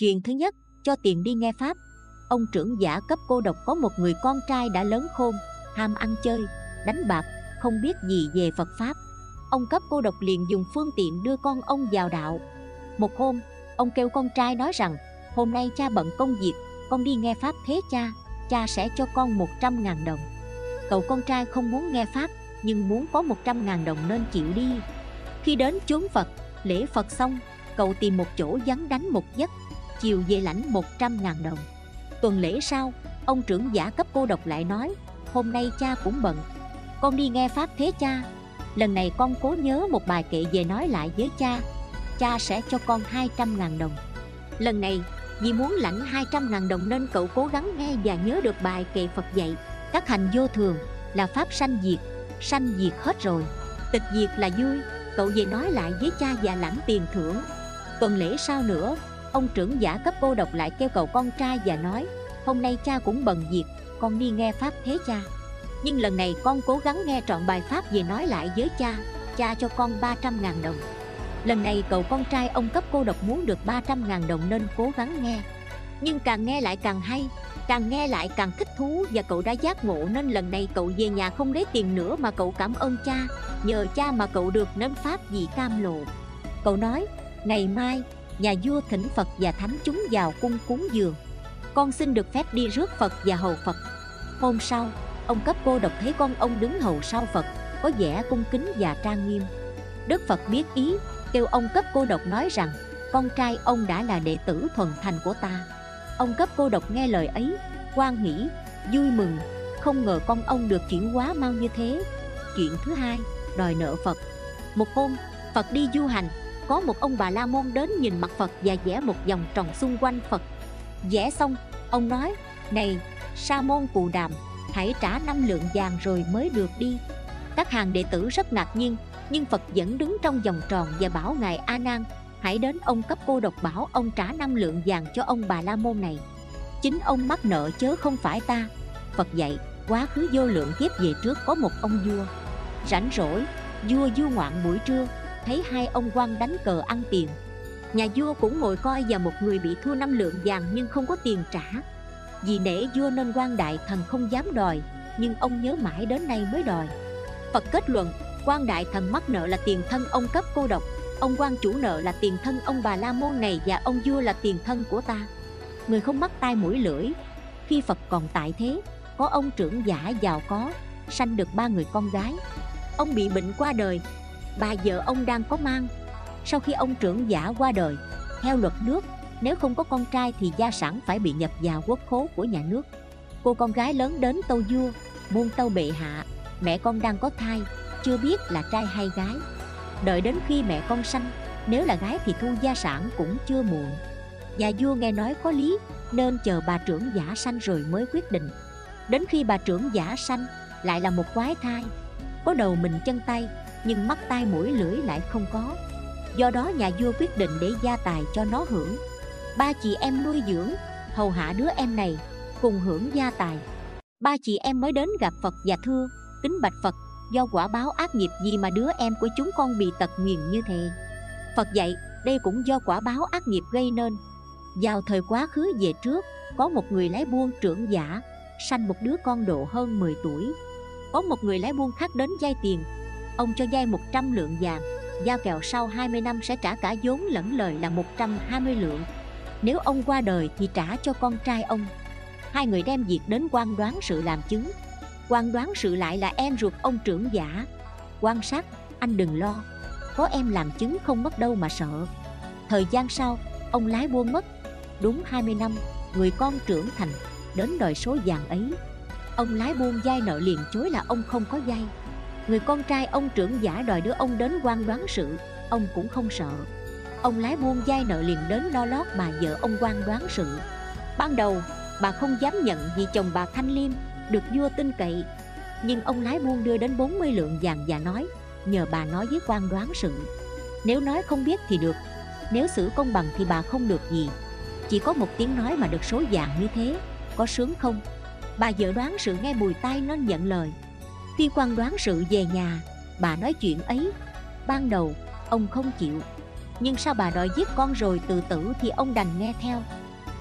Chuyện thứ nhất, cho tiền đi nghe Pháp. Ông trưởng giả cấp cô độc có một người con trai đã lớn khôn Ham ăn chơi, đánh bạc, không biết gì về Phật Pháp. Ông cấp cô độc liền dùng phương tiện đưa con ông vào đạo. Một hôm, ông kêu con trai nói rằng Hôm nay cha bận công việc, con đi nghe Pháp thế cha Cha sẽ cho con 100 ngàn đồng. Cậu con trai không muốn nghe Pháp Nhưng muốn có 100 ngàn đồng nên chịu đi. Khi đến chốn Phật, lễ Phật xong Cậu tìm một chỗ vắng đánh một giấc. Chiều về lãnh 100 ngàn đồng. Tuần lễ sau, ông trưởng giả cấp cô độc lại nói Hôm nay cha cũng bận Con đi nghe Pháp thế cha. Lần này con cố nhớ một bài kệ về nói lại với cha Cha sẽ cho con 200 ngàn đồng. Lần này, vì muốn lãnh 200 ngàn đồng nên cậu cố gắng nghe và nhớ được bài kệ Phật dạy Các hành vô thường là Pháp sanh diệt, sanh diệt hết rồi. Tịch diệt là vui, cậu về nói lại với cha và lãnh tiền thưởng. Tuần lễ sau nữa, ông trưởng giả cấp cô độc lại kêu cầu con trai và nói Hôm nay cha cũng bận việc, con đi nghe Pháp thế cha. Nhưng lần này con cố gắng nghe trọn bài Pháp về nói lại với cha Cha cho con 300 ngàn đồng. Lần này cậu con trai ông cấp cô độc muốn được 300 ngàn đồng nên cố gắng nghe. Nhưng càng nghe lại càng hay Càng nghe lại càng thích thú và cậu đã giác ngộ nên lần này cậu về nhà không lấy tiền nữa mà cậu cảm ơn cha. Nhờ cha mà cậu được nếm pháp vì cam lộ. Cậu nói, ngày mai nhà vua thỉnh Phật và thánh chúng vào cung cúng dường. Con xin được phép đi rước Phật và hầu Phật. Hôm sau, ông cấp cô độc thấy con ông đứng hầu sau Phật Có vẻ cung kính và trang nghiêm. Đức Phật biết ý, kêu ông cấp cô độc nói rằng Con trai ông đã là đệ tử thuần thành của ta. Ông cấp cô độc nghe lời ấy, quan nghĩ, vui mừng Không ngờ con ông được chuyển hóa mau như thế. Chuyện thứ hai, đòi nợ Phật. Một hôm, Phật đi du hành có một ông bà la môn đến nhìn mặt phật và vẽ một vòng tròn xung quanh phật. Vẽ xong, ông nói, này, sa môn cù đàm, hãy trả năm lượng vàng rồi mới được đi. Các hàng đệ tử rất ngạc nhiên, nhưng phật vẫn đứng trong vòng tròn và bảo ngài a nan, hãy đến ông cấp cô độc bảo ông trả năm lượng vàng cho ông bà la môn này. Chính ông mắc nợ chớ không phải ta. Phật dạy, quá khứ vô lượng kiếp về trước có một ông vua. Rảnh rỗi, vua du ngoạn buổi trưa thấy hai ông quan đánh cờ ăn tiền. Nhà vua cũng ngồi coi và một người bị thua năm lượng vàng nhưng không có tiền trả. Vì nể vua nên quan đại thần không dám đòi, nhưng ông nhớ mãi đến nay mới đòi. Phật kết luận, quan đại thần mắc nợ là tiền thân ông cấp cô độc, ông quan chủ nợ là tiền thân ông bà la môn này và ông vua là tiền thân của ta. Người không mắc tai mũi lưỡi. Khi phật còn tại thế, có ông trưởng giả giàu có, sanh được ba người con gái. Ông bị bệnh qua đời bà vợ ông đang có mang. Sau khi ông trưởng giả qua đời, theo luật nước, nếu không có con trai thì gia sản phải bị nhập vào quốc khố của nhà nước. Cô con gái lớn đến tâu vua muôn tâu bệ hạ, mẹ con đang có thai, chưa biết là trai hay gái. Đợi đến khi mẹ con sanh, nếu là gái thì thu gia sản cũng chưa muộn. Nhà vua nghe nói có lý, nên chờ bà trưởng giả sanh rồi mới quyết định. Đến khi bà trưởng giả sanh, lại là một quái thai. Có đầu mình chân tay nhưng mắt tai mũi lưỡi lại không có. Do đó nhà vua quyết định để gia tài cho nó hưởng. Ba chị em nuôi dưỡng, hầu hạ đứa em này, cùng hưởng gia tài. Ba chị em mới đến gặp phật và thưa, kính bạch phật, do quả báo ác nghiệp gì mà đứa em của chúng con bị tật nguyền như thế? Phật dạy, đây cũng do quả báo ác nghiệp gây nên. Vào thời quá khứ về trước, có một người lái buôn trưởng giả, sanh một đứa con độ hơn 10 tuổi. Có một người lái buôn khác đến dây tiền Ông cho vay 100 lượng vàng. Giao kèo sau 20 năm sẽ trả cả vốn lẫn lời là 120 lượng. Nếu ông qua đời thì trả cho con trai ông. Hai người đem việc đến quan đoán sự làm chứng. Quan đoán sự lại là em ruột ông trưởng giả. Quan sát, anh đừng lo. Có em làm chứng không mất đâu mà sợ. Thời gian sau, ông lái buôn mất. Đúng 20 năm, người con trưởng thành, đến đòi số vàng ấy. Ông lái buôn dai nợ liền chối là ông không có dây Người con trai ông trưởng giả đòi đứa ông đến quan đoán sự. Ông cũng không sợ. Ông lái buôn dai nợ liền đến lo lót bà vợ ông quan đoán sự. Ban đầu, bà không dám nhận vì chồng bà Thanh Liêm Được vua tin cậy. Nhưng ông lái buôn đưa đến 40 lượng vàng và nói, Nhờ bà nói với quan đoán sự. Nếu nói không biết thì được. Nếu xử công bằng thì bà không được gì. Chỉ có một tiếng nói mà được số vàng như thế. Có sướng không? Bà vợ đoán sự nghe bùi tai nên nhận lời khi quan đoán sự về nhà, bà nói chuyện ấy. Ban đầu, ông không chịu. Nhưng sao bà đòi giết con rồi tự tử thì ông đành nghe theo.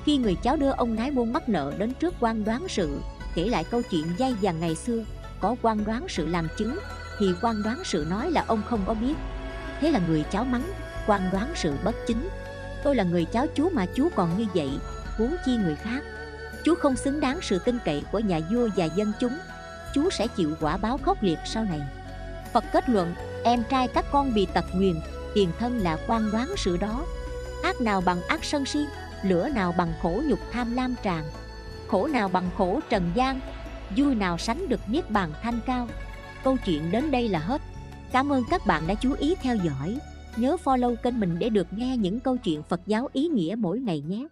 Khi người cháu đưa ông nái buôn mắc nợ đến trước quan đoán sự, Kể lại câu chuyện dây dàng ngày xưa, Có quan đoán sự làm chứng, Thì quan đoán sự nói là ông không có biết. Thế là người cháu mắng quan đoán sự bất chính. Tôi là người cháu chú mà chú còn như vậy, Huống chi người khác. Chú không xứng đáng sự tin cậy của nhà vua và dân chúng. Chú sẽ chịu quả báo khốc liệt sau này. Phật kết luận, Em trai các con bị tật nguyền, Tiền thân là quan đoán sự đó. Ác nào bằng ác sân si, Lửa nào bằng khổ nhục tham lam tràn. Khổ nào bằng khổ trần gian, Vui nào sánh được niết bàn thanh cao. Câu chuyện đến đây là hết. Cảm ơn các bạn đã chú ý theo dõi. Nhớ follow kênh mình để được nghe những câu chuyện Phật giáo ý nghĩa mỗi ngày nhé.